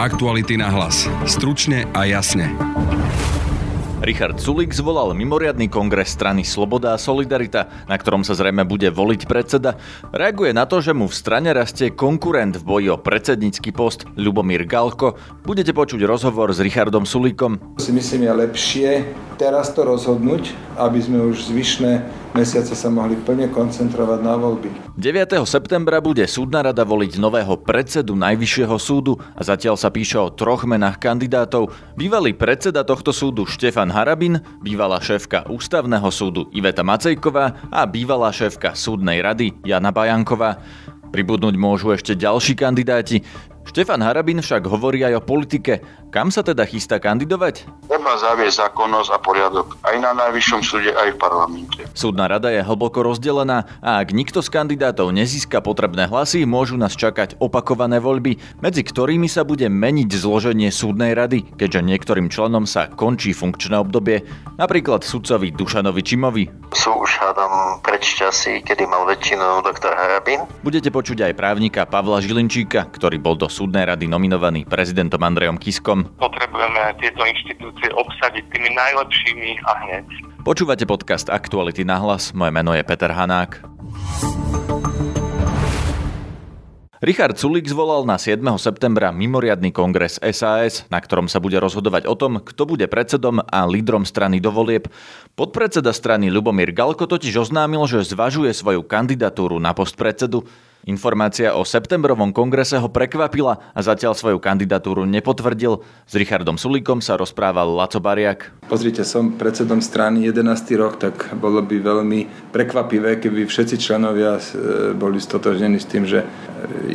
Aktuality na hlas. Stručne a jasne. Richard Sulik zvolal mimoriadny kongres strany Sloboda a Solidarita, na ktorom sa zrejme bude voliť predseda. Reaguje na to, že mu v strane rastie konkurent v boji o predsednícky post Ľubomír Galko. Budete počuť rozhovor s Richardom Sulíkom. Si myslím je lepšie teraz to rozhodnúť, aby sme už zvyšné mesiace sa mohli plne koncentrovať na voľby. 9. septembra bude súdna rada voliť nového predsedu Najvyššieho súdu a zatiaľ sa píše o troch menách kandidátov. Bývalý predseda tohto súdu Štefan Harabin, bývalá šéfka Ústavného súdu Iveta Macejková a bývalá šéfka súdnej rady Jana Bajanková. Pribudnúť môžu ešte ďalší kandidáti. Štefan Harabin však hovorí aj o politike. Kam sa teda chystá kandidovať? Treba zaviesť zákonnosť a poriadok aj na najvyššom súde, aj v parlamente. Súdna rada je hlboko rozdelená a ak nikto z kandidátov nezíska potrebné hlasy, môžu nás čakať opakované voľby, medzi ktorými sa bude meniť zloženie súdnej rady, keďže niektorým členom sa končí funkčné obdobie, napríklad sudcovi Dušanovi Čimovi. Sú už hádam preč časy, kedy mal väčšinu doktor Harabin. Budete počuť aj právnika Pavla Žilinčíka, ktorý bol do súdnej rady nominovaný prezidentom Andrejom Kiskom. Potrebujeme tieto inštitúcie obsadiť tými najlepšími a hneď. Počúvate podcast Aktuality na hlas, moje meno je Peter Hanák. Richard Sulik zvolal na 7. septembra mimoriadny kongres SAS, na ktorom sa bude rozhodovať o tom, kto bude predsedom a lídrom strany do volieb. Podpredseda strany Lubomír Galko totiž oznámil, že zvažuje svoju kandidatúru na post predsedu. Informácia o septembrovom kongrese ho prekvapila a zatiaľ svoju kandidatúru nepotvrdil. S Richardom Sulíkom sa rozprával Laco Bariak. Pozrite, som predsedom strany 11. rok, tak bolo by veľmi prekvapivé, keby všetci členovia e, boli stotožnení s tým, že e,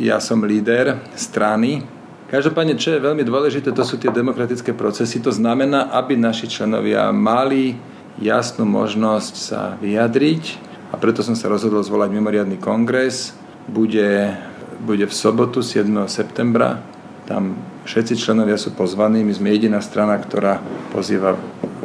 ja som líder strany, Každopádne, čo je veľmi dôležité, to sú tie demokratické procesy. To znamená, aby naši členovia mali jasnú možnosť sa vyjadriť a preto som sa rozhodol zvolať mimoriadný kongres, bude, bude v sobotu 7. septembra. Tam všetci členovia sú pozvaní. My sme jediná strana, ktorá pozýva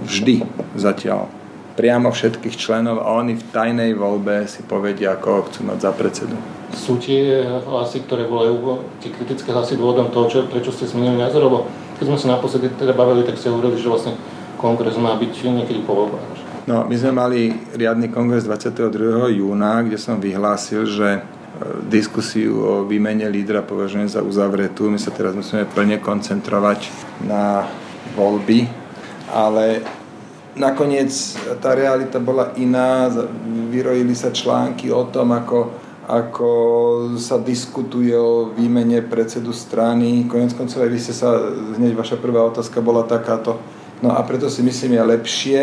vždy zatiaľ priamo všetkých členov a oni v tajnej voľbe si povedia, ako chcú mať za predsedu. Sú tie hlasy, ktoré volajú, tie kritické hlasy dôvodom toho, čo, prečo ste zmenili názor? Lebo keď sme sa naposledy teda bavili, tak ste hovorili, že vlastne kongres má byť niekedy po voľbách. No, my sme mali riadny kongres 22. júna, kde som vyhlásil, že diskusiu o výmene lídra považujem za uzavretú. My sa teraz musíme plne koncentrovať na voľby, ale nakoniec tá realita bola iná. Vyrojili sa články o tom, ako, ako sa diskutuje o výmene predsedu strany. Konec koncov aj vy ste sa, hneď vaša prvá otázka bola takáto. No a preto si myslím, je lepšie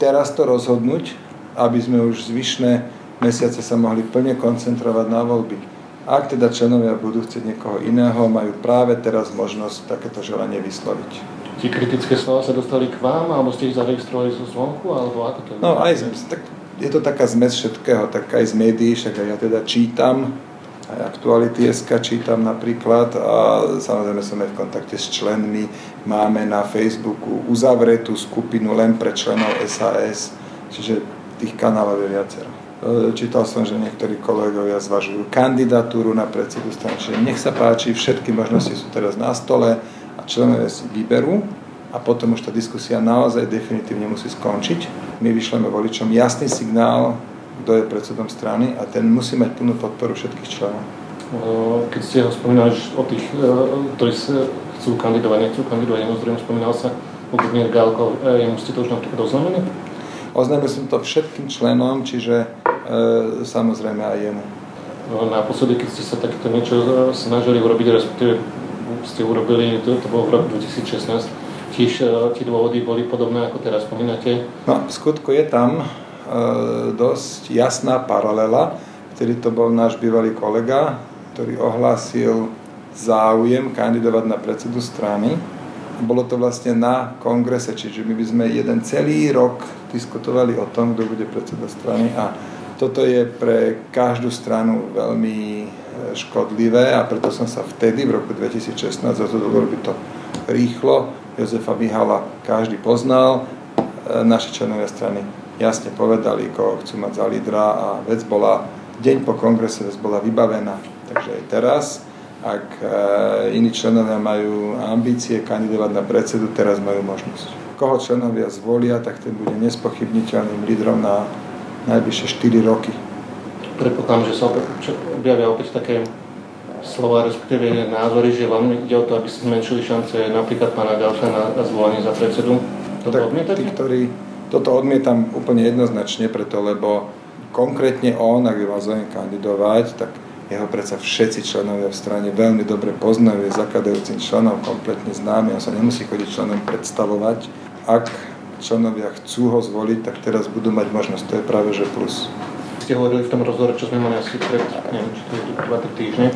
teraz to rozhodnúť, aby sme už zvyšné mesiace sa mohli plne koncentrovať na voľby. Ak teda členovia budú chcieť niekoho iného, majú práve teraz možnosť takéto želanie vysloviť. Tie kritické slova sa dostali k vám, alebo ste ich zaregistrovali zo zvonku, alebo ako to je? No aj, tak, je to taká zmes všetkého, tak aj z médií, však aj ja teda čítam, aj aktuality SK čítam napríklad a samozrejme som aj v kontakte s členmi. Máme na Facebooku uzavretú skupinu len pre členov SAS, čiže tých kanálov je viacero. E, čítal som, že niektorí kolegovia zvažujú kandidatúru na predsedu strany. Čiže nech sa páči, všetky možnosti sú teraz na stole a členovia si vyberú a potom už tá diskusia naozaj definitívne musí skončiť. My vyšleme voličom jasný signál, kto je predsedom strany a ten musí mať plnú podporu všetkých členov. E, keď ste spomínali o tých, e, ktorí chcú kandidovať, nechcú kandidovať, jedno spomínal sa Lubomír Gálko, jemu ste to už napríklad oznámili? Oznámil som to všetkým členom, čiže samozrejme aj jemu. No, naposledy, keď ste sa takéto niečo e, snažili urobiť, respektíve ste urobili, to, to bolo v roku 2016, tiež e, tie dôvody boli podobné, ako teraz spomínate? No, v skutku je tam e, dosť jasná paralela, ktorý to bol náš bývalý kolega, ktorý ohlásil záujem kandidovať na predsedu strany bolo to vlastne na kongrese, čiže my by sme jeden celý rok diskutovali o tom, kto bude predseda strany a toto je pre každú stranu veľmi e, škodlivé a preto som sa vtedy v roku 2016 rozhodol robiť to rýchlo. Jozefa Mihala každý poznal, e, naši členovia strany jasne povedali, koho chcú mať za lídra a vec bola, deň po kongrese vec bola vybavená. Takže aj teraz Ak e, iní členovia majú ambície kandidovať na predsedu, teraz majú možnosť. Koho členovia zvolia, tak ten bude nespochybniteľným lídrom na najbližšie 4 roky. Predpokladám, že sa objavia opäť také slova, respektíve názory, že vám ide o to, aby ste zmenšili šance napríklad pána Galka na, na zvolenie za predsedu. Toto tak? Tí, ktorí, toto odmietam úplne jednoznačne, preto lebo konkrétne on, ak by mal záujem kandidovať, tak jeho predsa všetci členovia v strane veľmi dobre poznajú, je zakladajúcim členom kompletne známy, on sa nemusí chodiť členom predstavovať. Ak členovia chcú ho zvoliť, tak teraz budú mať možnosť, to je práve že plus. Ste hovorili v tom rozhovore, čo sme mali asi pred, neviem, či to je 2 týždne, e,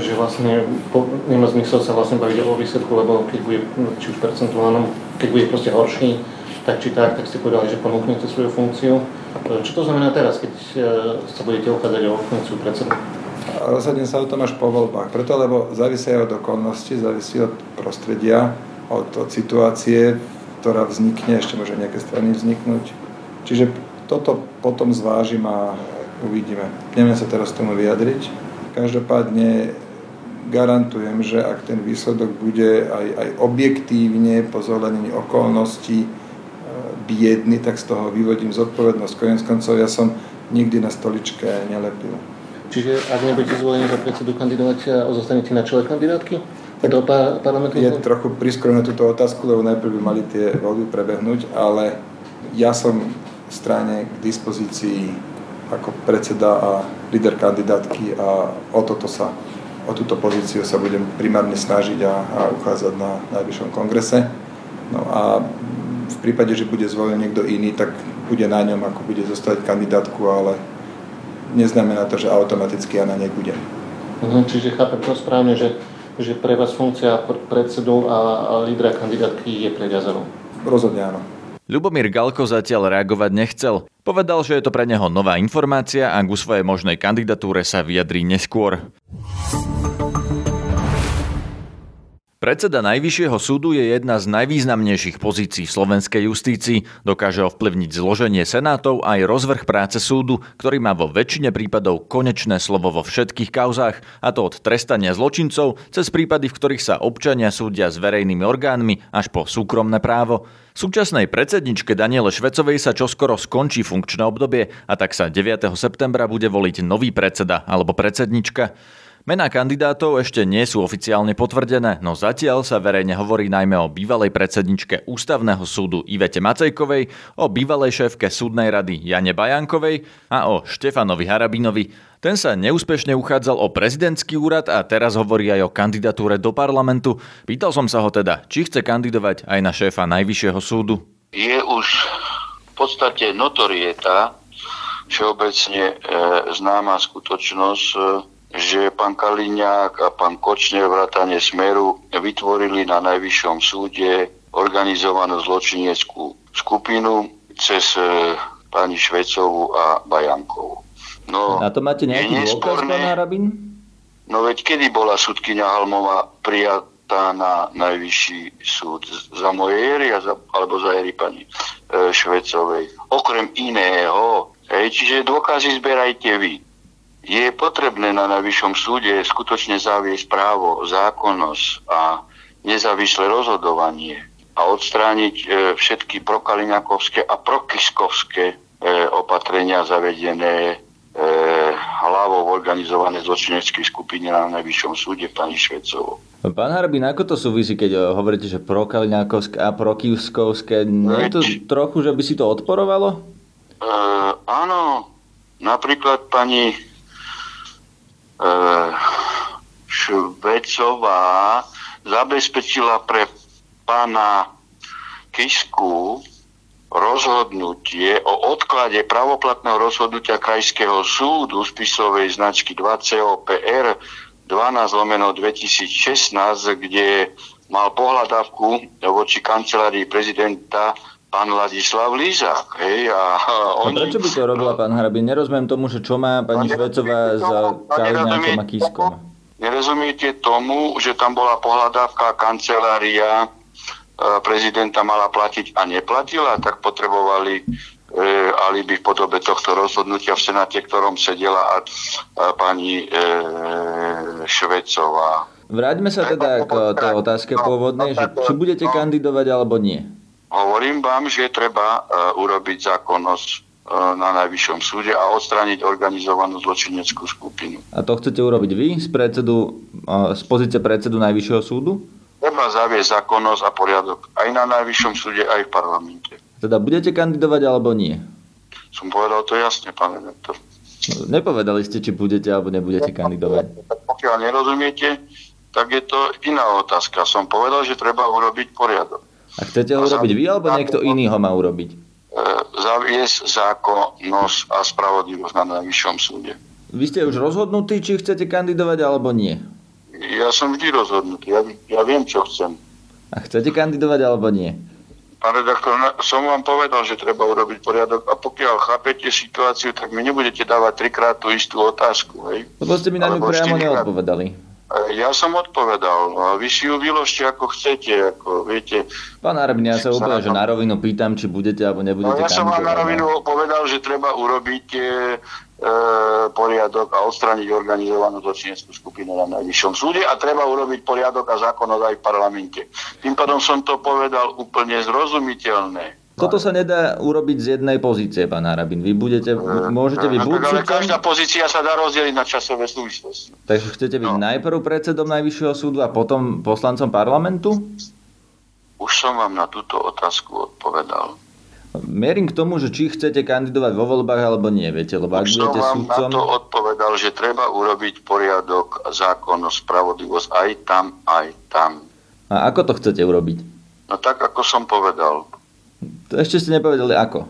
že vlastne po, nemá zmysel sa vlastne baviť o výsledku, lebo keď bude, či už percentuálnom, keď bude proste horší, tak či tak, tak ste povedali, že ponúknete svoju funkciu. E, čo to znamená teraz, keď e, sa budete uchádzať o funkciu predsedu? Rozhodne sa o tom až po voľbách. Preto, lebo závisí aj od okolností, závisí od prostredia, od, od situácie, ktorá vznikne, ešte môže nejaké strany vzniknúť. Čiže toto potom zvážim a uvidíme. Neviem sa teraz tomu vyjadriť. Každopádne garantujem, že ak ten výsledok bude aj, aj objektívne po zohľadení okolností e, biedny, tak z toho vyvodím zodpovednosť. Konec koncov ja som nikdy na stoličke nelepil. Čiže ak nebudete zvolení za predsedu kandidovať, zostanete na čele kandidátky? Do parlamentu? Je trochu prískoro na túto otázku, lebo najprv by mali tie voľby prebehnúť, ale ja som v strane k dispozícii ako predseda a líder kandidátky a o toto sa o túto pozíciu sa budem primárne snažiť a, a uchádzať na najvyššom kongrese. No a v prípade, že bude zvolený niekto iný, tak bude na ňom, ako bude zostať kandidátku, ale neznamená to, že automaticky ja na nej budem. Mhm, čiže chápem to správne, že, že pre vás funkcia predsedu a, a lídra kandidátky je previazanou? Rozhodne áno. Ľubomír Galko zatiaľ reagovať nechcel. Povedal, že je to pre neho nová informácia a ku svojej možnej kandidatúre sa vyjadrí neskôr. Predseda Najvyššieho súdu je jedna z najvýznamnejších pozícií v slovenskej justícii. Dokáže ovplyvniť zloženie senátov aj rozvrh práce súdu, ktorý má vo väčšine prípadov konečné slovo vo všetkých kauzách, a to od trestania zločincov cez prípady, v ktorých sa občania súdia s verejnými orgánmi až po súkromné právo. Súčasnej predsedničke Daniele Švecovej sa čoskoro skončí funkčné obdobie a tak sa 9. septembra bude voliť nový predseda alebo predsednička. Mená kandidátov ešte nie sú oficiálne potvrdené, no zatiaľ sa verejne hovorí najmä o bývalej predsedničke Ústavného súdu Ivete Macejkovej, o bývalej šéfke súdnej rady Jane Bajankovej a o Štefanovi Harabinovi. Ten sa neúspešne uchádzal o prezidentský úrad a teraz hovorí aj o kandidatúre do parlamentu. Pýtal som sa ho teda, či chce kandidovať aj na šéfa Najvyššieho súdu. Je už v podstate notorieta, všeobecne e, známa skutočnosť, e, že pán Kaliňák a pán Kočner vrátane Smeru vytvorili na Najvyššom súde organizovanú zločineckú skupinu cez e, pani Švecovú a Bajankovú. No, na to máte nejaký dôkaz, pán Harabin? No veď kedy bola súdkynia Halmová prijatá na Najvyšší súd? Za moje éry alebo za éry pani e, Švecovej? Okrem iného, hej, čiže dôkazy zberajte vy je potrebné na najvyššom súde skutočne zaviesť právo, zákonnosť a nezávislé rozhodovanie a odstrániť e, všetky prokaliňakovské a prokiskovské e, opatrenia zavedené e, hlavou organizované zločineckej skupine na najvyššom súde pani Švecovou. Pán Harbin, ako to súvisí, keď hovoríte, že prokaliňakovské a prokiskovské? Nie je to trochu, že by si to odporovalo? E, áno, napríklad pani Švecová zabezpečila pre pána Kisku rozhodnutie o odklade pravoplatného rozhodnutia Krajského súdu spisovej značky 2 COPR 12 lomeno 2016, kde mal pohľadavku voči kancelárii prezidenta pán Ladislav Lízák. Hej, a, a oni... Prečo by to robila pán Harabin? Nerozumiem tomu, že čo má pani Švecová za Kaliňákom a Kiskom. Nerozumiete tomu, že tam bola pohľadávka kancelária e, prezidenta mala platiť a neplatila, tak potrebovali e, alibi v podobe tohto rozhodnutia v Senáte, ktorom sedela a, a pani e, Švecová. Vráťme sa teda k tej otázke pôvodnej, že či budete kandidovať alebo nie. Hovorím vám, že treba uh, urobiť zákonnosť uh, na najvyššom súde a odstrániť organizovanú zločineckú skupinu. A to chcete urobiť vy z, predsedu, uh, z pozície predsedu Najvyššieho súdu? Treba zaviesť zákonnosť a poriadok aj na najvyššom súde, aj v parlamente. Teda budete kandidovať alebo nie? Som povedal to jasne, pán redaktor. Nepovedali ste, či budete alebo nebudete kandidovať. Pokiaľ nerozumiete, tak je to iná otázka. Som povedal, že treba urobiť poriadok. A chcete ho urobiť vy, alebo niekto iný ho má urobiť? Zaviesť zákonnosť a spravodlivosť na najvyššom súde. Vy ste už rozhodnutí, či chcete kandidovať, alebo nie? Ja som vždy rozhodnutý. Ja, ja viem, čo chcem. A chcete kandidovať, alebo nie? Pán redaktor, som vám povedal, že treba urobiť poriadok a pokiaľ chápete situáciu, tak mi nebudete dávať trikrát tú istú otázku. Hej? Lebo ste mi na ňu priamo neodpovedali. Ja som odpovedal. Vy si ju vyložte ako chcete. Ako, viete. Pán Arbin, ja sa úplne, že na rovinu pýtam, či budete alebo nebudete no, Ja som vám na rovinu povedal, že treba urobiť e, e, poriadok a odstraniť organizovanú zločineckú skupinu na najvyššom súde a treba urobiť poriadok a zákonnosť aj v parlamente. Tým pádom som to povedal úplne zrozumiteľné. Toto sa nedá urobiť z jednej pozície, pán Harabin. Vy budete, môžete byť buď Ale každá pozícia sa dá rozdeliť na časové súvislosti. Takže chcete byť no. najprv predsedom Najvyššieho súdu a potom poslancom parlamentu? Už som vám na túto otázku odpovedal. Mierim k tomu, že či chcete kandidovať vo voľbách alebo nie, viete, lebo ak budete súdcom... na to odpovedal, že treba urobiť poriadok, zákonnosť, spravodlivosť aj tam, aj tam. A ako to chcete urobiť? No tak, ako som povedal. To ešte ste nepovedali ako.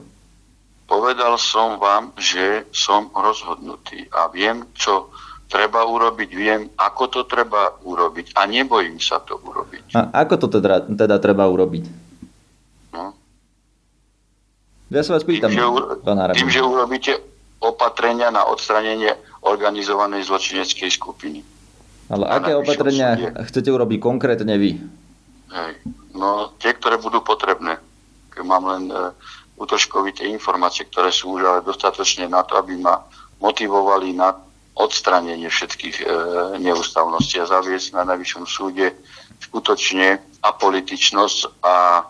Povedal som vám, že som rozhodnutý a viem, čo treba urobiť, viem, ako to treba urobiť a nebojím sa to urobiť. A ako to teda, teda treba urobiť? No. Ja sa vás pýtam, tým, že, pán Tým, že urobíte opatrenia na odstranenie organizovanej zločineckej skupiny. Ale aké opatrenia súde. chcete urobiť konkrétne vy? Hej. No, tie, ktoré budú potrebné mám len e, útržkovité informácie, ktoré sú už ale dostatočne na to, aby ma motivovali na odstranenie všetkých e, neústavností a zaviesť na najvyššom súde skutočne apolitičnosť a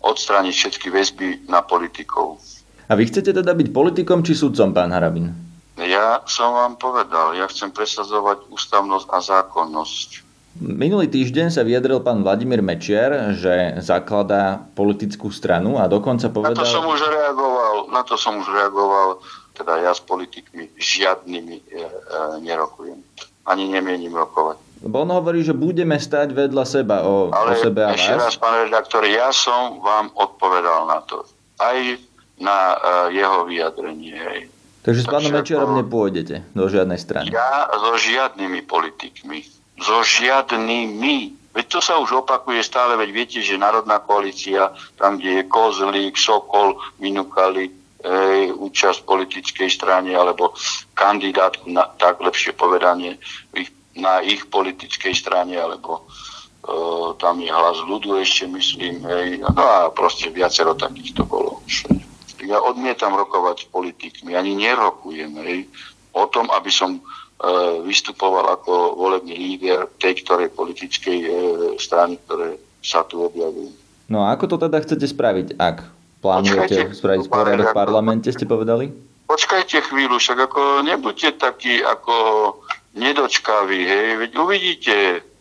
odstrániť všetky väzby na politikov. A vy chcete teda byť politikom či sudcom, pán Harabin? Ja som vám povedal, ja chcem presadzovať ústavnosť a zákonnosť. Minulý týždeň sa vyjadril pán Vladimír Mečiar, že zakladá politickú stranu a dokonca povedal... Na to som už reagoval, na to som už reagoval, teda ja s politikmi žiadnymi e, e, nerokujem. Ani nemienim rokovať. Lebo on hovorí, že budeme stať vedľa seba o, Ale o sebe a ešte raz, pán redaktor, ja som vám odpovedal na to. Aj na uh, jeho vyjadrenie. Hej. Takže s pánom Mečiarom nepôjdete do žiadnej strany? Ja so žiadnymi politikmi so žiadnymi. Veď to sa už opakuje stále, veď viete, že Národná koalícia, tam, kde je Kozlík, Sokol, vynúkali e, účasť politickej strane alebo kandidátku, na, tak lepšie povedanie, na ich politickej strane, alebo e, tam je hlas ľudu ešte, myslím, hej, no a proste viacero takýchto bolo. Ja odmietam rokovať s politikmi, ani nerokujem, hej, o tom, aby som vystupoval ako volebný líder tej ktorej politickej e, strany, ktoré sa tu objavujú. No a ako to teda chcete spraviť, ak plánujete Počkajte, spraviť poriadok v parlamente, ste povedali? Počkajte chvíľu, však ako nebuďte takí ako nedočkaví, hej, veď uvidíte,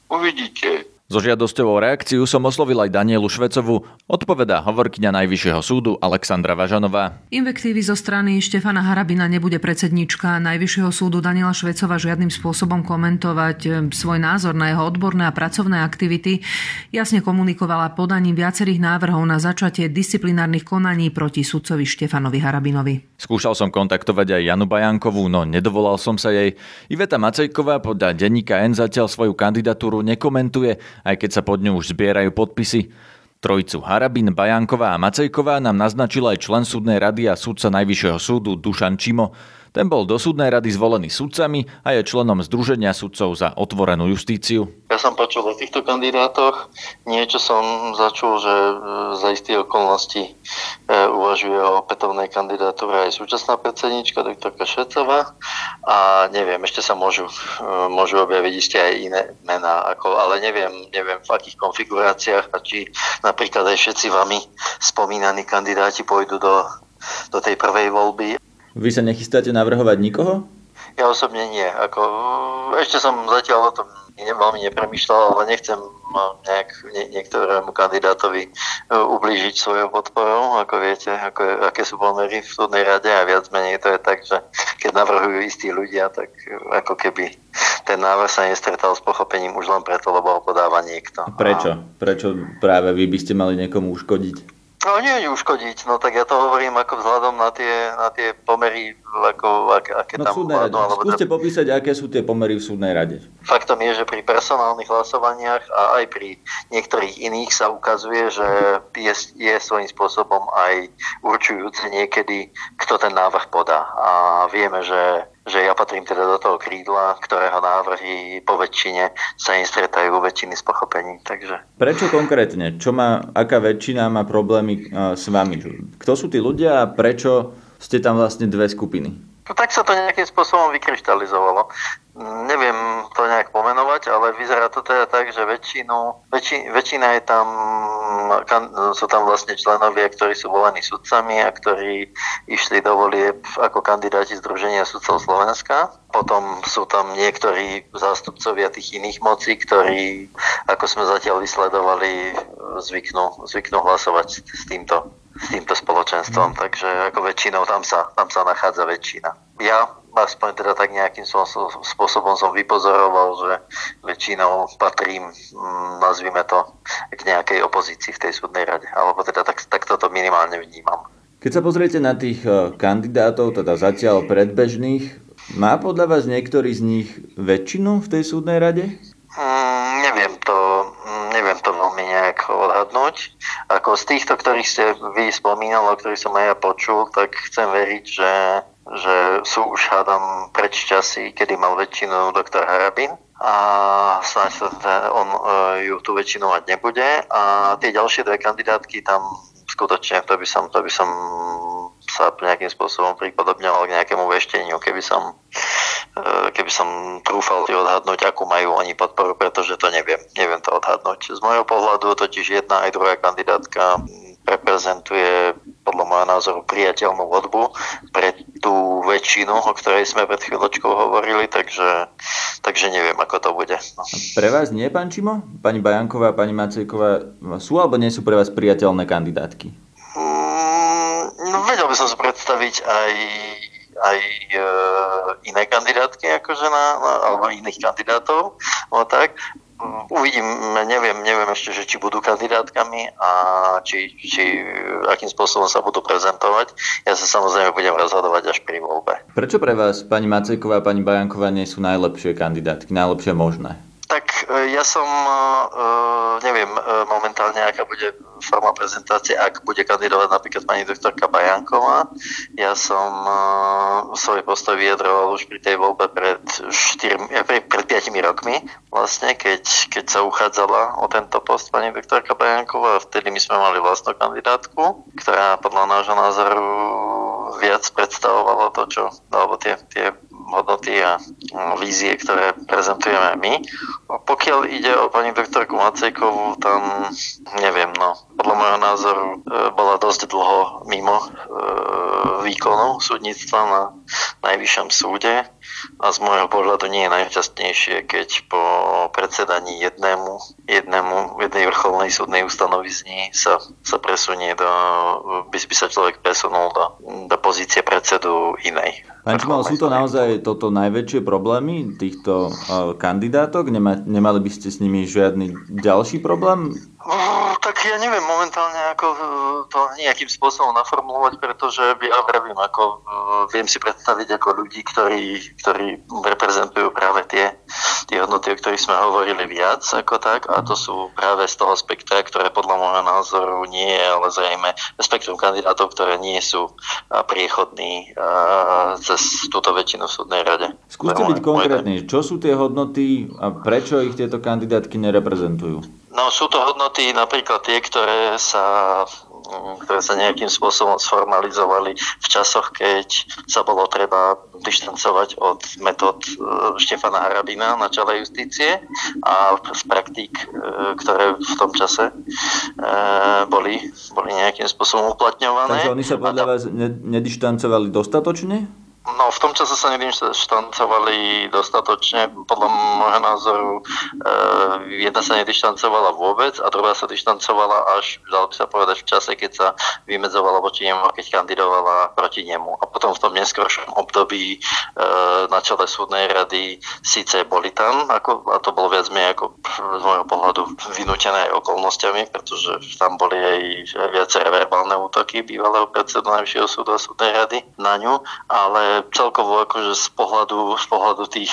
uvidíte. So žiadosťou o reakciu som oslovil aj Danielu Švecovu, odpovedá hovorkyňa Najvyššieho súdu Alexandra Važanová. Invektívy zo strany Štefana Harabina nebude predsednička Najvyššieho súdu Daniela Švecova žiadnym spôsobom komentovať e, svoj názor na jeho odborné a pracovné aktivity. Jasne komunikovala podaním viacerých návrhov na začatie disciplinárnych konaní proti sudcovi Štefanovi Harabinovi. Skúšal som kontaktovať aj Janu Bajankovú, no nedovolal som sa jej. Iveta Macejková podľa denníka N zatiaľ svoju kandidatúru nekomentuje aj keď sa pod ňu už zbierajú podpisy. Trojicu Harabin, Bajanková a Macejková nám naznačil aj člen súdnej rady a súdca Najvyššieho súdu Dušan Čimo. Ten bol do súdnej rady zvolený sudcami a je členom Združenia sudcov za otvorenú justíciu. Ja som počul o týchto kandidátoch. Niečo som začul, že e, za isté okolnosti e, uvažuje o opätovnej kandidatúre aj súčasná predsednička doktorka Švecová a neviem, ešte sa môžu, e, môžu objaviť isté aj iné mená, ako, ale neviem, neviem v akých konfiguráciách a či napríklad aj všetci vami spomínaní kandidáti pôjdu do, do tej prvej voľby. Vy sa nechystáte navrhovať nikoho? Ja osobne nie. Ako, ešte som zatiaľ o tom veľmi nepremýšľal, ale nechcem nejak nie, niektorému kandidátovi e, ublížiť svojou podporou. Ako viete, ako, aké sú pomery v súdnej rade a viac menej to je tak, že keď navrhujú istí ľudia, tak ako keby ten návrh sa nestretal s pochopením už len preto, lebo ho podáva niekto. Prečo? Prečo práve vy by ste mali niekomu uškodiť? No nie uškodiť, no tak ja to hovorím ako vzhľadom na tie, na tie pomery, ako, aké, aké no, tam vládnu. Alebo Skúste popísať, aké sú tie pomery v súdnej rade. Faktom je, že pri personálnych hlasovaniach a aj pri niektorých iných sa ukazuje, že je, je svojím spôsobom aj určujúce niekedy, kto ten návrh podá. A vieme, že že ja patrím teda do toho krídla, ktorého návrhy po väčšine sa nestretajú väčšiny s pochopením. Takže... Prečo konkrétne? Čo má, aká väčšina má problémy uh, s vami? Kto sú tí ľudia a prečo ste tam vlastne dve skupiny? No tak sa to nejakým spôsobom vykryštalizovalo. Neviem to nejak pomenovať, ale vyzerá to teda tak, že väčšinu, väčši, väčšina je tam, sú tam vlastne členovia, ktorí sú volení sudcami a ktorí išli do volieb ako kandidáti Združenia sudcov Slovenska. Potom sú tam niektorí zástupcovia tých iných mocí, ktorí, ako sme zatiaľ vysledovali, zvyknú, zvyknú hlasovať s týmto s týmto spoločenstvom, mm. takže ako väčšinou tam sa, tam sa nachádza väčšina. Ja aspoň teda tak nejakým spôsobom som vypozoroval, že väčšinou patrím, mm, nazvime to, k nejakej opozícii v tej súdnej rade, alebo teda tak, tak toto minimálne vnímam. Keď sa pozriete na tých e, kandidátov, teda zatiaľ predbežných, má podľa vás niektorý z nich väčšinu v tej súdnej rade? Mm, neviem to, mm, neviem to veľmi nejak odhadnúť. Ako z týchto, ktorých ste vy spomínal, o ktorých som aj ja počul, tak chcem veriť, že, že sú už hádam preč časy, kedy mal väčšinu doktor Harabin a snáď on e, ju tú väčšinu mať nebude. A tie ďalšie dve kandidátky tam skutočne, to by som, to by som sa nejakým spôsobom pripodobňoval k nejakému vešteniu, keby som, e, keby som trúfal odhadnúť, akú majú oni podporu, pretože to neviem. Neviem to odhadnúť. Z môjho pohľadu totiž jedna aj druhá kandidátka reprezentuje podľa môjho názoru priateľnú hudbu pre tú väčšinu, o ktorej sme pred chvíľočkou hovorili, takže, takže neviem, ako to bude. No. Pre vás nie, pán Čimo? Pani Bajanková pani Macejková sú alebo nie sú pre vás priateľné kandidátky? No vedel by som si predstaviť aj, aj e, iné kandidátky, akože na, na, alebo iných kandidátov, no tak. Uvidím, neviem, neviem ešte, že či budú kandidátkami a či, či akým spôsobom sa budú prezentovať. Ja sa samozrejme budem rozhodovať až pri voľbe. Prečo pre vás pani Macejková a pani Bajanková nie sú najlepšie kandidátky, najlepšie možné? Tak e, ja som, e, neviem e, momentálne, aká bude forma prezentácie, ak bude kandidovať napríklad pani doktorka Bajanková. Ja som svoj postoj vyjadroval už pri tej voľbe pred, 4, pred 5 rokmi, vlastne, keď, keď sa uchádzala o tento post pani doktorka Bajanková. Vtedy my sme mali vlastnú kandidátku, ktorá podľa nášho názoru viac predstavovala to, čo, alebo tie, tie hodnoty a vízie, ktoré prezentujeme my. Pokiaľ ide o pani doktorku Macejkovú, tam neviem, no, podľa môjho názoru e, bola dosť dlho mimo e, výkonu súdnictva na najvyššom súde a z môjho pohľadu nie je najšťastnejšie, keď po predsedaní jednému, jednému, jednej vrcholnej súdnej ustanovizni sa, sa presunie do, by, by sa človek presunul do, do pozície predsedu inej. Pán Čimal, sú to naozaj toto najväčšie problémy týchto uh, kandidátok? Nema, nemali by ste s nimi žiadny ďalší problém? Uh, tak ja neviem momentálne, ako uh, to nejakým spôsobom naformulovať, pretože ja vravím, ako uh, viem si predstaviť ako ľudí, ktorí, ktorí reprezentujú práve tie tie hodnoty, o ktorých sme hovorili viac ako tak a to sú práve z toho spektra, ktoré podľa môjho názoru nie je, ale zrejme spektrum kandidátov, ktoré nie sú priechodní cez túto väčšinu v súdnej rade. Skúste byť konkrétni, čo sú tie hodnoty a prečo ich tieto kandidátky nereprezentujú? No sú to hodnoty napríklad tie, ktoré sa ktoré sa nejakým spôsobom sformalizovali v časoch, keď sa bolo treba dištancovať od metód e, Štefana Harabina na čele justície a z praktík, e, ktoré v tom čase e, boli, boli nejakým spôsobom uplatňované. Takže oni sa podľa vás nedištancovali dostatočne? No, v tom čase sa nedištancovali dostatočne. Podľa môjho názoru e, jedna sa nedištancovala vôbec a druhá sa dištancovala až, dalo by sa povedať, v čase, keď sa vymedzovala voči nemu a keď kandidovala proti nemu. A potom v tom neskôršom období e, na čele súdnej rady síce boli tam, ako, a to bolo viac menej ako z môjho pohľadu vynútené aj okolnostiami, pretože tam boli aj viaceré verbálne útoky bývalého predsedu Najvyššieho súdu a súdnej rady na ňu, ale celkovo akože z pohľadu, z pohľadu tých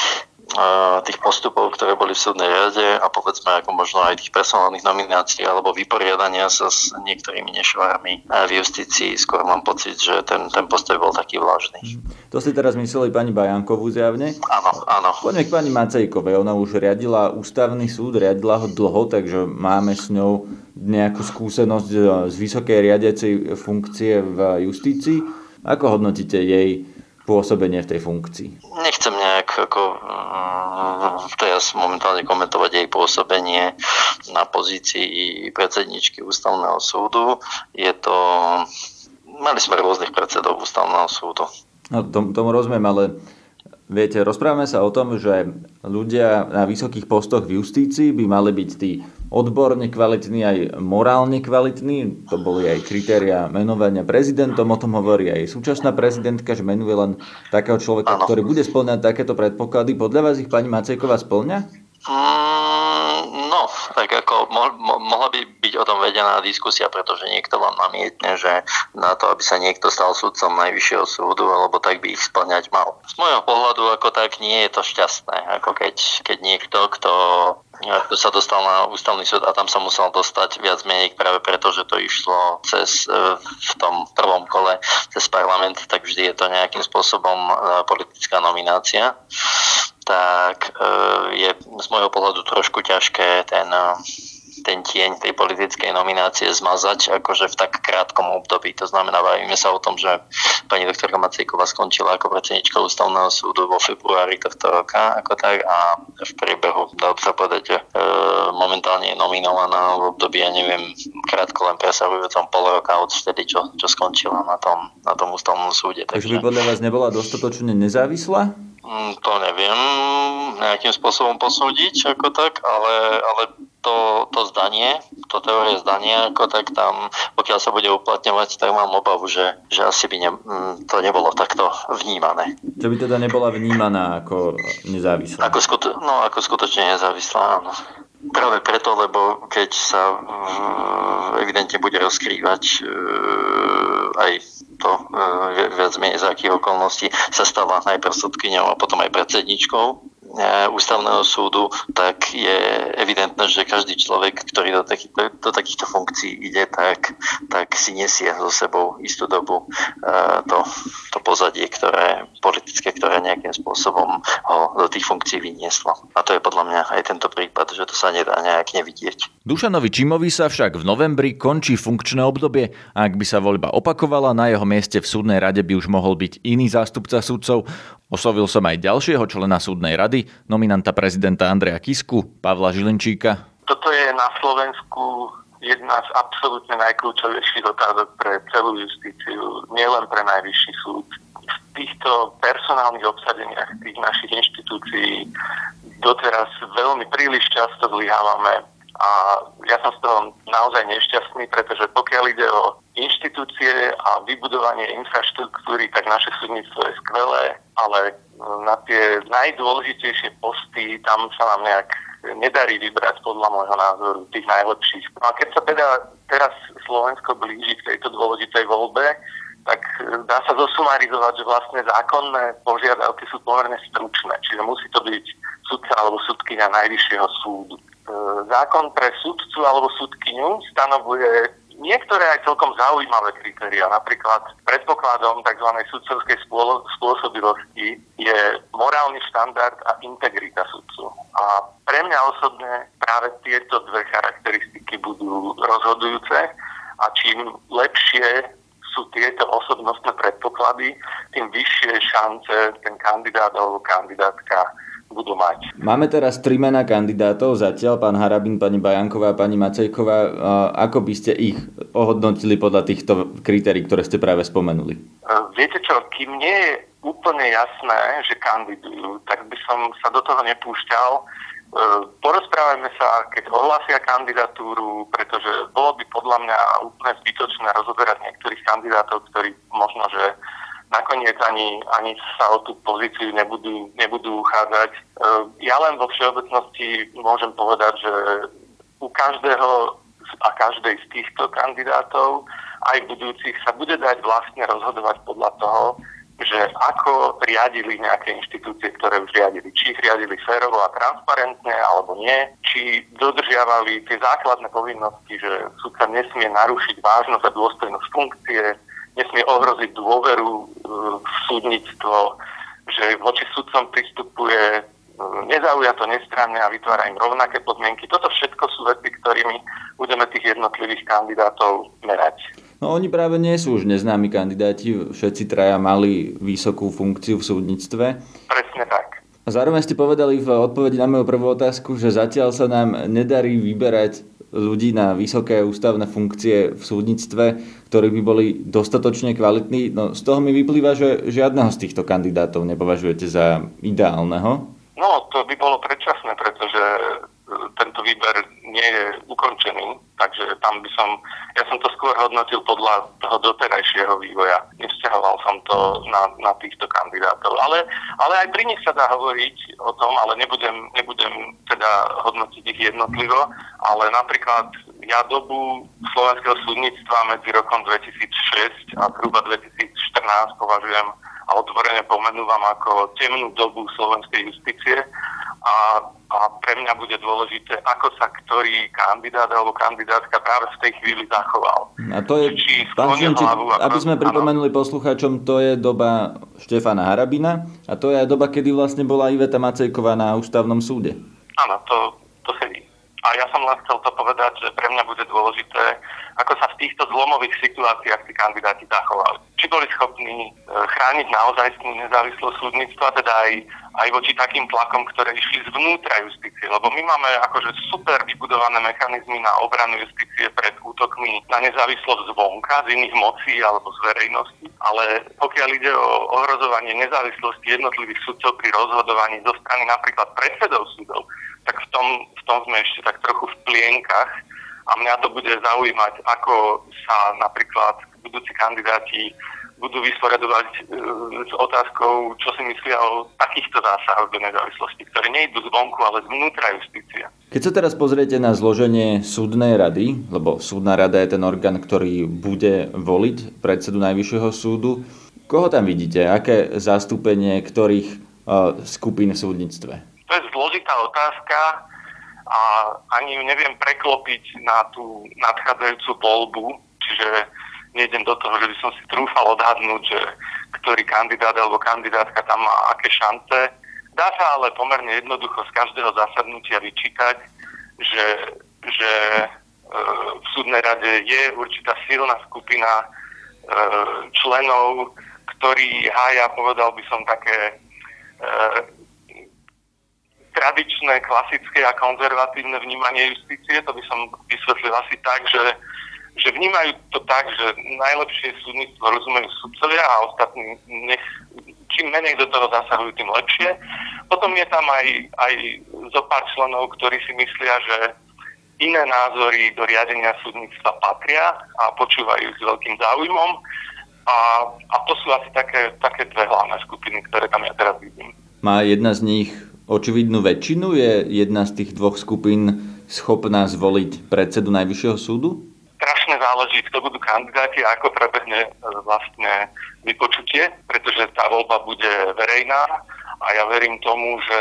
tých postupov, ktoré boli v súdnej rade a povedzme ako možno aj tých personálnych nominácií alebo vyporiadania sa s niektorými nešvármi v justícii. Skôr mám pocit, že ten, ten postoj bol taký vlážny. Mhm. To si teraz mysleli pani Bajankovú zjavne? Áno, áno. Poďme k pani Macejkovej. Ona už riadila ústavný súd, riadila ho dlho, takže máme s ňou nejakú skúsenosť z vysokej riadiacej funkcie v justícii. Ako hodnotíte jej pôsobenie v tej funkcii? Nechcem nejak ako mm, teraz momentálne komentovať jej pôsobenie na pozícii predsedničky ústavného súdu. Je to... Mali sme rôznych predsedov ústavného súdu. No, tomu, tomu rozumiem, ale Viete, rozprávame sa o tom, že ľudia na vysokých postoch v justícii by mali byť tí odborne kvalitní aj morálne kvalitní. To boli aj kritéria menovania prezidentom, o tom hovorí aj súčasná prezidentka, že menuje len takého človeka, ano. ktorý bude splňať takéto predpoklady. Podľa vás ich pani Macejková splňa? Mm, no, tak ako mo- mo- mohla by byť o tom vedená diskusia, pretože niekto vám namietne, že na to, aby sa niekto stal súdcom Najvyššieho súdu, alebo tak by ich splňať mal. Z môjho pohľadu ako tak nie je to šťastné, ako keď, keď niekto, kto kto sa dostal na ústavný súd a tam sa musel dostať viac menej práve preto, že to išlo cez, e, v tom prvom kole cez parlament, tak vždy je to nejakým spôsobom e, politická nominácia tak e, je z môjho pohľadu trošku ťažké ten, ten tieň tej politickej nominácie zmazať akože v tak krátkom období. To znamená, bavíme sa o tom, že pani doktorka Macejková skončila ako predsednička ústavného súdu vo februári tohto roka ako tak a v priebehu, dá sa povedať, e, momentálne je nominovaná v období, ja neviem, krátko len presahujúcom pol roka od vtedy, čo, čo skončila na tom, na tom ústavnom súde. Takže, by podľa vás nebola dostatočne nezávislá? Mm, to neviem nejakým spôsobom posúdiť ako tak, ale, ale to, to zdanie, to teórie zdania, ako tak tam, pokiaľ sa bude uplatňovať, tak mám obavu, že, že asi by ne, to nebolo takto vnímané. Že by teda nebola vnímaná ako nezávislá? Ako, skuto, no, ako skutočne nezávislá, áno. Práve preto, lebo keď sa evidentne bude rozkrývať uh, aj to uh, viac menej za akých okolností sa stala najprv sudkyňou a potom aj predsedničkou E, ústavného súdu, tak je evidentné, že každý človek, ktorý do, taký, do takýchto funkcií ide, tak, tak si nesie so sebou istú dobu e, to, to pozadie, ktoré politické, ktoré nejakým spôsobom ho do tých funkcií vynieslo. A to je podľa mňa aj tento prípad, že to sa nedá nejak nevidieť. Dušanovi Čimovi sa však v novembri končí funkčné obdobie a ak by sa voľba opakovala, na jeho mieste v súdnej rade by už mohol byť iný zástupca súdcov. Oslovil som aj ďalšieho člena súdnej rady, nominanta prezidenta Andreja Kisku, Pavla Žilinčíka. Toto je na Slovensku jedna z absolútne najkľúčovejších otázok pre celú justíciu, nielen pre najvyšší súd. V týchto personálnych obsadeniach tých našich inštitúcií doteraz veľmi príliš často zlyhávame a ja som z toho naozaj nešťastný, pretože pokiaľ ide o inštitúcie a vybudovanie infraštruktúry, tak naše súdnictvo je skvelé, ale na tie najdôležitejšie posty tam sa nám nejak nedarí vybrať podľa môjho názoru tých najlepších. No a keď sa teda teraz Slovensko blíži k tejto dôležitej voľbe, tak dá sa zosumarizovať, že vlastne zákonné požiadavky sú pomerne stručné. Čiže musí to byť sudca alebo sudkynia Najvyššieho súdu. E, zákon pre sudcu alebo sudkyňu stanovuje niektoré aj celkom zaujímavé kritéria. Napríklad predpokladom tzv. sudcovskej spôsobilosti je morálny štandard a integrita sudcu. A pre mňa osobne práve tieto dve charakteristiky budú rozhodujúce a čím lepšie sú tieto osobnostné predpoklady, tým vyššie šance ten kandidát alebo kandidátka budú mať. Máme teraz tri mená kandidátov zatiaľ, pán Harabin, pani Bajanková a pani Macejková. Ako by ste ich ohodnotili podľa týchto kritérií, ktoré ste práve spomenuli? E, viete čo, kým nie je úplne jasné, že kandidujú, tak by som sa do toho nepúšťal. E, porozprávajme sa, keď ohlásia kandidatúru, pretože bolo by podľa mňa úplne zbytočné rozoberať niektorých kandidátov, ktorí možno, že nakoniec ani, ani sa o tú pozíciu nebudú, nebudú uchádzať. E, ja len vo všeobecnosti môžem povedať, že u každého a každej z týchto kandidátov aj budúcich sa bude dať vlastne rozhodovať podľa toho, že ako riadili nejaké inštitúcie, ktoré už riadili. Či ich riadili férovo a transparentne, alebo nie. Či dodržiavali tie základné povinnosti, že súdca nesmie narušiť vážnosť a dôstojnosť funkcie, nesmie ohroziť dôveru e, v súdnictvo, že voči sudcom pristupuje e, nezaujato, nestranne a vytvára im rovnaké podmienky. Toto všetko sú veci, ktorými budeme tých jednotlivých kandidátov merať. No oni práve nie sú už neznámi kandidáti, všetci traja mali vysokú funkciu v súdnictve. Presne tak. A zároveň ste povedali v odpovedi na moju prvú otázku, že zatiaľ sa nám nedarí vyberať ľudí na vysoké ústavné funkcie v súdnictve, ktorí by boli dostatočne kvalitní. No, z toho mi vyplýva, že žiadneho z týchto kandidátov nepovažujete za ideálneho. No, to by bolo predčasné, pretože tento výber nie je ukončený, takže tam by som, ja som to skôr hodnotil podľa toho doterajšieho vývoja. Nevzťahoval som to na, na týchto kandidátov. Ale, ale aj pri nich sa dá hovoriť o tom, ale nebudem, nebudem teda hodnotiť ich jednotlivo, ale napríklad ja dobu slovenského súdnictva medzi rokom 2006 a zhruba 2014 považujem a otvorene pomenúvam ako temnú dobu slovenskej justície a, a pre mňa bude dôležité, ako sa ktorý kandidát alebo kandidátka práve v tej chvíli zachoval. A to je, či pán ako, aby sme pripomenuli áno. poslucháčom, to je doba Štefana Harabina a to je aj doba, kedy vlastne bola Iveta Macejková na ústavnom súde. Áno, to, to sedí. A ja som len chcel to povedať, že pre mňa bude dôležité, ako sa v týchto zlomových situáciách tí kandidáti zachovali. Či boli schopní e, chrániť naozaj nezávislosť súdnictva, teda aj, aj voči takým tlakom, ktoré išli zvnútra justície. Lebo my máme akože super vybudované mechanizmy na obranu justície pred útokmi na nezávislosť zvonka, z iných mocí alebo z verejnosti. Ale pokiaľ ide o ohrozovanie nezávislosti jednotlivých sudcov pri rozhodovaní zo strany napríklad predsedov súdov, tak v tom, v tom sme ešte tak trochu v plienkach a mňa to bude zaujímať, ako sa napríklad budúci kandidáti budú vysporiadovať e, s otázkou, čo si myslia o takýchto zásahoch do nezávislosti, ktoré nejdu zvonku, ale zvnútra justícia. Keď sa teraz pozriete na zloženie súdnej rady, lebo súdna rada je ten orgán, ktorý bude voliť predsedu Najvyššieho súdu, koho tam vidíte? Aké zastúpenie ktorých uh, skupín v súdnictve? To je zložitá otázka a ani ju neviem preklopiť na tú nadchádzajúcu voľbu, čiže nejdem do toho, že by som si trúfal odhadnúť, že ktorý kandidát alebo kandidátka tam má aké šance. Dá sa ale pomerne jednoducho z každého zasadnutia vyčítať, že, že e, v súdnej rade je určitá silná skupina e, členov, ktorí hája, povedal by som, také e, tradičné, klasické a konzervatívne vnímanie justície. To by som vysvetlil asi tak, že, že vnímajú to tak, že najlepšie súdnictvo rozumejú sudcovia a ostatní nech čím menej do toho zasahujú, tým lepšie. Potom je tam aj, aj zo pár členov, ktorí si myslia, že iné názory do riadenia súdnictva patria a počúvajú s veľkým záujmom. A, a to sú asi také, také dve hlavné skupiny, ktoré tam ja teraz vidím. Má jedna z nich očividnú väčšinu? Je jedna z tých dvoch skupín schopná zvoliť predsedu Najvyššieho súdu? Strašne záleží, kto budú kandidáti a ako prebehne e, vlastne vypočutie, pretože tá voľba bude verejná a ja verím tomu, že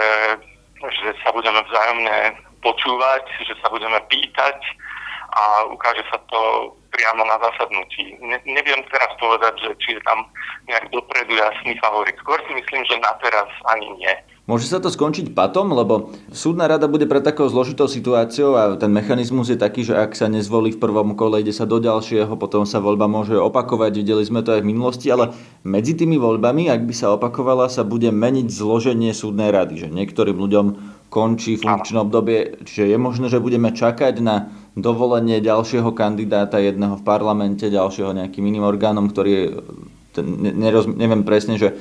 že sa budeme vzájomne počúvať, že sa budeme pýtať a ukáže sa to priamo na zasadnutí. Ne, neviem teraz povedať, že či je tam nejak dopredu jasný favorit. Skôr si myslím, že na teraz ani nie. Môže sa to skončiť patom, lebo súdna rada bude pre takou zložitou situáciou a ten mechanizmus je taký, že ak sa nezvolí v prvom kole, ide sa do ďalšieho, potom sa voľba môže opakovať, videli sme to aj v minulosti, ale medzi tými voľbami, ak by sa opakovala, sa bude meniť zloženie súdnej rady, že niektorým ľuďom končí funkčné obdobie, čiže je možné, že budeme čakať na dovolenie ďalšieho kandidáta jedného v parlamente, ďalšieho nejakým iným orgánom, ktorý je, neroz, neviem presne, že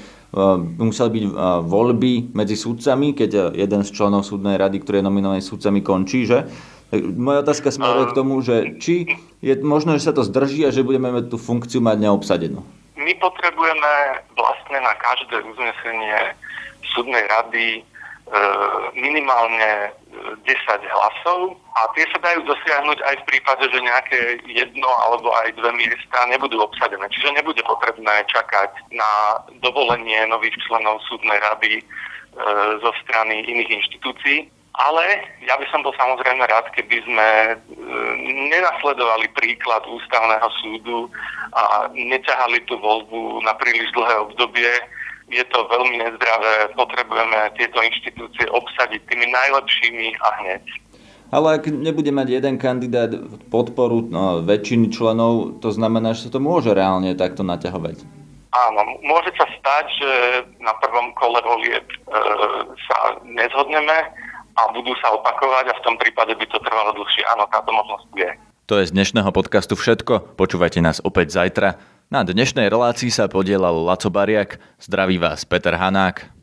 museli byť voľby medzi súdcami, keď jeden z členov súdnej rady, ktorý je nominovaný súdcami, končí, že? Moja otázka smeruje k tomu, že či je možné, že sa to zdrží a že budeme tú funkciu mať neobsadenú. My potrebujeme vlastne na každé uznesenie súdnej rady E, minimálne 10 e, hlasov a tie sa dajú dosiahnuť aj v prípade, že nejaké jedno alebo aj dve miesta nebudú obsadené. Čiže nebude potrebné čakať na dovolenie nových členov súdnej rady e, zo strany iných inštitúcií. Ale ja by som bol samozrejme rád, keby sme e, nenasledovali príklad ústavného súdu a neťahali tú voľbu na príliš dlhé obdobie, je to veľmi nezdravé, potrebujeme tieto inštitúcie obsadiť tými najlepšími a hneď. Ale ak nebude mať jeden kandidát podporu no, väčšiny členov, to znamená, že sa to môže reálne takto naťahovať. Áno, môže sa stať, že na prvom kole volieb e, sa nezhodneme a budú sa opakovať a v tom prípade by to trvalo dlhšie. Áno, táto možnosť je. To je z dnešného podcastu všetko. Počúvajte nás opäť zajtra. Na dnešnej relácii sa podielal Laco Bariak. Zdraví vás Peter Hanák.